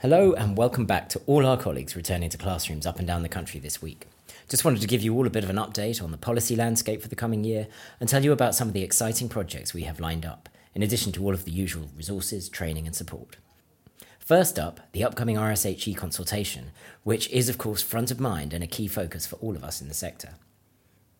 Hello, and welcome back to all our colleagues returning to classrooms up and down the country this week. Just wanted to give you all a bit of an update on the policy landscape for the coming year and tell you about some of the exciting projects we have lined up, in addition to all of the usual resources, training, and support. First up, the upcoming RSHE consultation, which is, of course, front of mind and a key focus for all of us in the sector.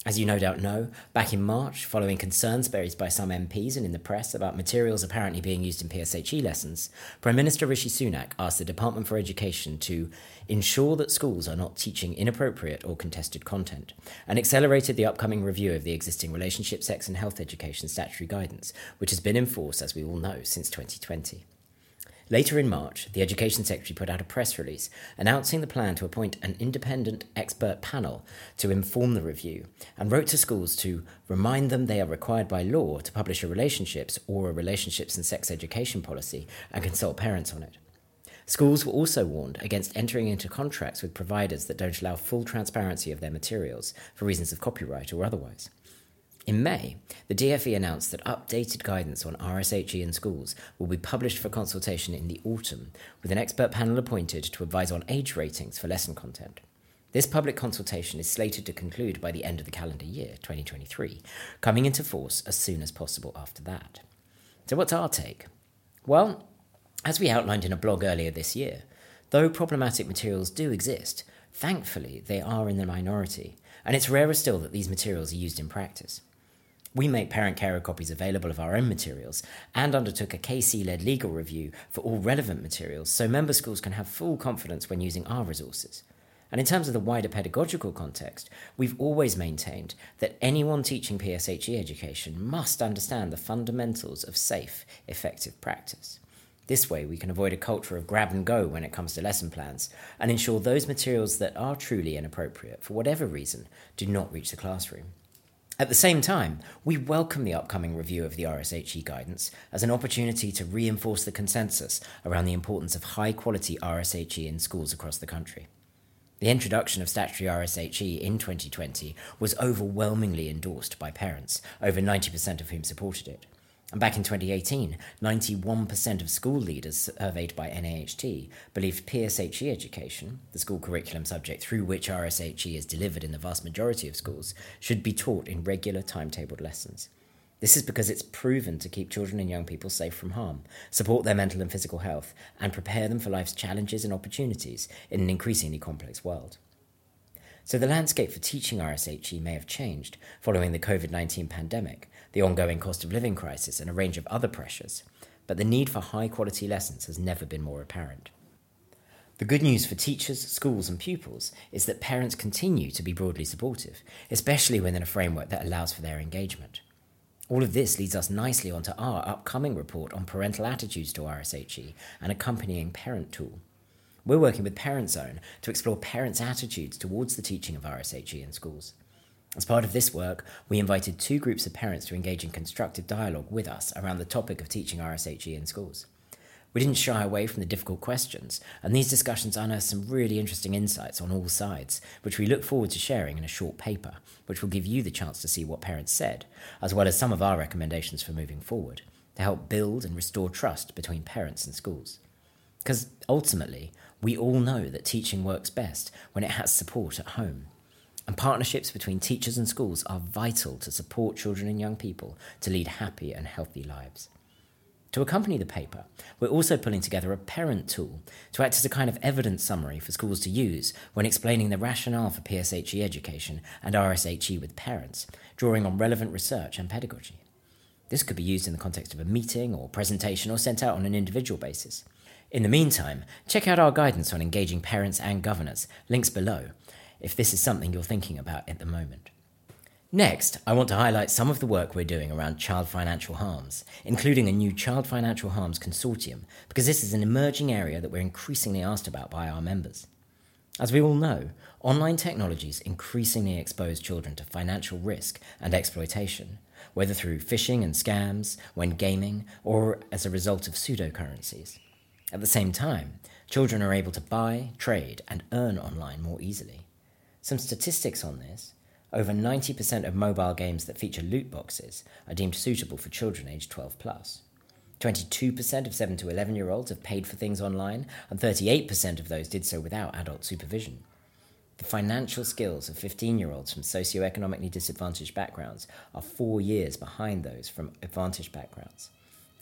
As you no doubt know, back in March, following concerns raised by some MPs and in the press about materials apparently being used in PSHE lessons, Prime Minister Rishi Sunak asked the Department for Education to ensure that schools are not teaching inappropriate or contested content, and accelerated the upcoming review of the existing relationship, sex, and health education statutory guidance, which has been in force, as we all know, since 2020. Later in March, the Education Secretary put out a press release announcing the plan to appoint an independent expert panel to inform the review and wrote to schools to remind them they are required by law to publish a relationships or a relationships and sex education policy and consult parents on it. Schools were also warned against entering into contracts with providers that don't allow full transparency of their materials for reasons of copyright or otherwise. In May, the DFE announced that updated guidance on RSHE in schools will be published for consultation in the autumn, with an expert panel appointed to advise on age ratings for lesson content. This public consultation is slated to conclude by the end of the calendar year, 2023, coming into force as soon as possible after that. So, what's our take? Well, as we outlined in a blog earlier this year, though problematic materials do exist, thankfully they are in the minority, and it's rarer still that these materials are used in practice. We make parent carer copies available of our own materials and undertook a KC led legal review for all relevant materials so member schools can have full confidence when using our resources. And in terms of the wider pedagogical context, we've always maintained that anyone teaching PSHE education must understand the fundamentals of safe, effective practice. This way, we can avoid a culture of grab and go when it comes to lesson plans and ensure those materials that are truly inappropriate, for whatever reason, do not reach the classroom. At the same time, we welcome the upcoming review of the RSHE guidance as an opportunity to reinforce the consensus around the importance of high quality RSHE in schools across the country. The introduction of statutory RSHE in 2020 was overwhelmingly endorsed by parents, over 90% of whom supported it. And back in 2018, 91% of school leaders surveyed by NAHT believed PSHE education, the school curriculum subject through which RSHE is delivered in the vast majority of schools, should be taught in regular timetabled lessons. This is because it's proven to keep children and young people safe from harm, support their mental and physical health, and prepare them for life's challenges and opportunities in an increasingly complex world. So the landscape for teaching RSHE may have changed following the COVID 19 pandemic, the ongoing cost of living crisis, and a range of other pressures, but the need for high quality lessons has never been more apparent. The good news for teachers, schools, and pupils is that parents continue to be broadly supportive, especially within a framework that allows for their engagement. All of this leads us nicely onto our upcoming report on parental attitudes to RSHE, an accompanying parent tool. We're working with Parent Zone to explore parents' attitudes towards the teaching of RSHE in schools. As part of this work, we invited two groups of parents to engage in constructive dialogue with us around the topic of teaching RSHE in schools. We didn't shy away from the difficult questions, and these discussions unearthed some really interesting insights on all sides, which we look forward to sharing in a short paper, which will give you the chance to see what parents said, as well as some of our recommendations for moving forward, to help build and restore trust between parents and schools. Because ultimately, we all know that teaching works best when it has support at home. And partnerships between teachers and schools are vital to support children and young people to lead happy and healthy lives. To accompany the paper, we're also pulling together a parent tool to act as a kind of evidence summary for schools to use when explaining the rationale for PSHE education and RSHE with parents, drawing on relevant research and pedagogy. This could be used in the context of a meeting or presentation or sent out on an individual basis. In the meantime, check out our guidance on engaging parents and governors, links below, if this is something you're thinking about at the moment. Next, I want to highlight some of the work we're doing around child financial harms, including a new child financial harms consortium, because this is an emerging area that we're increasingly asked about by our members. As we all know, online technologies increasingly expose children to financial risk and exploitation, whether through phishing and scams, when gaming, or as a result of pseudocurrencies. At the same time, children are able to buy, trade, and earn online more easily. Some statistics on this over 90% of mobile games that feature loot boxes are deemed suitable for children aged 12 plus. 22% of 7 to 11 year olds have paid for things online, and 38% of those did so without adult supervision. The financial skills of 15 year olds from socioeconomically disadvantaged backgrounds are four years behind those from advantaged backgrounds.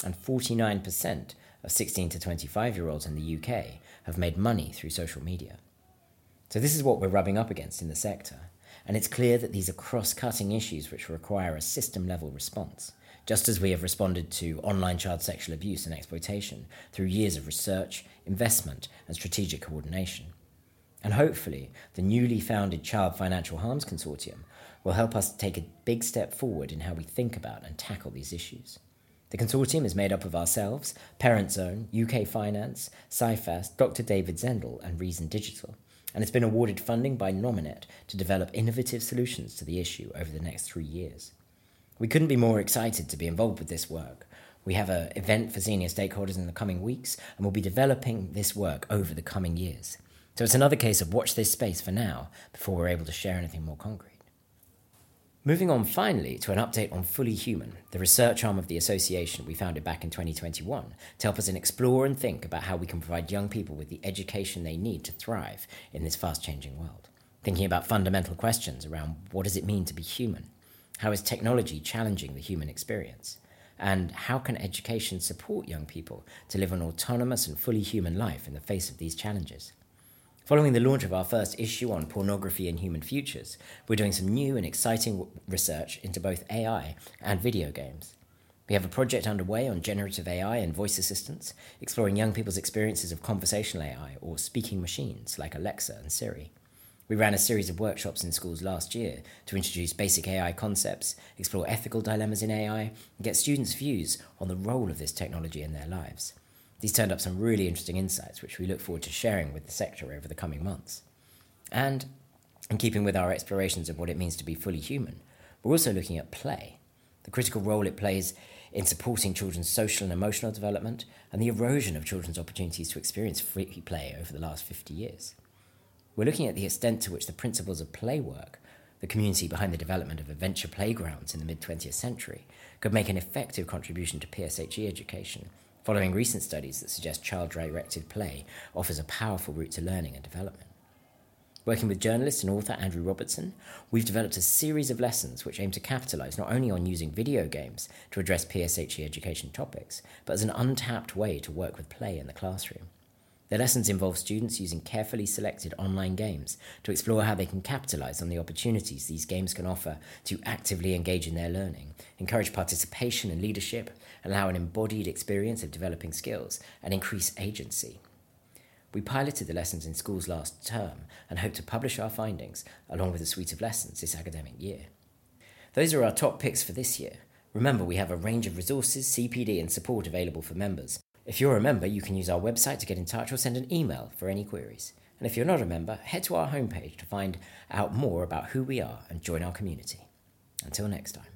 And 49% of 16 to 25 year olds in the UK have made money through social media. So, this is what we're rubbing up against in the sector. And it's clear that these are cross cutting issues which require a system level response, just as we have responded to online child sexual abuse and exploitation through years of research, investment, and strategic coordination. And hopefully, the newly founded Child Financial Harms Consortium will help us take a big step forward in how we think about and tackle these issues. The consortium is made up of ourselves, Parent Zone, UK Finance, CIFAS, Dr. David Zendle, and Reason Digital, and it's been awarded funding by Nominet to develop innovative solutions to the issue over the next three years. We couldn't be more excited to be involved with this work. We have an event for senior stakeholders in the coming weeks, and we'll be developing this work over the coming years. So it's another case of watch this space for now before we're able to share anything more concrete. Moving on finally to an update on Fully Human, the research arm of the association we founded back in 2021 to help us explore and think about how we can provide young people with the education they need to thrive in this fast changing world. Thinking about fundamental questions around what does it mean to be human? How is technology challenging the human experience? And how can education support young people to live an autonomous and fully human life in the face of these challenges? Following the launch of our first issue on pornography and human futures, we're doing some new and exciting research into both AI and video games. We have a project underway on generative AI and voice assistants, exploring young people's experiences of conversational AI or speaking machines like Alexa and Siri. We ran a series of workshops in schools last year to introduce basic AI concepts, explore ethical dilemmas in AI, and get students' views on the role of this technology in their lives. These turned up some really interesting insights, which we look forward to sharing with the sector over the coming months. And, in keeping with our explorations of what it means to be fully human, we're also looking at play, the critical role it plays in supporting children's social and emotional development, and the erosion of children's opportunities to experience free play over the last 50 years. We're looking at the extent to which the principles of play work, the community behind the development of adventure playgrounds in the mid 20th century, could make an effective contribution to PSHE education following recent studies that suggest child directed play offers a powerful route to learning and development. Working with journalist and author Andrew Robertson, we've developed a series of lessons which aim to capitalize not only on using video games to address PSHE education topics, but as an untapped way to work with play in the classroom. The lessons involve students using carefully selected online games to explore how they can capitalize on the opportunities these games can offer to actively engage in their learning, encourage participation and leadership, allow an embodied experience of developing skills, and increase agency. We piloted the lessons in schools last term and hope to publish our findings along with a suite of lessons this academic year. Those are our top picks for this year. Remember, we have a range of resources, CPD, and support available for members, if you're a member, you can use our website to get in touch or send an email for any queries. And if you're not a member, head to our homepage to find out more about who we are and join our community. Until next time.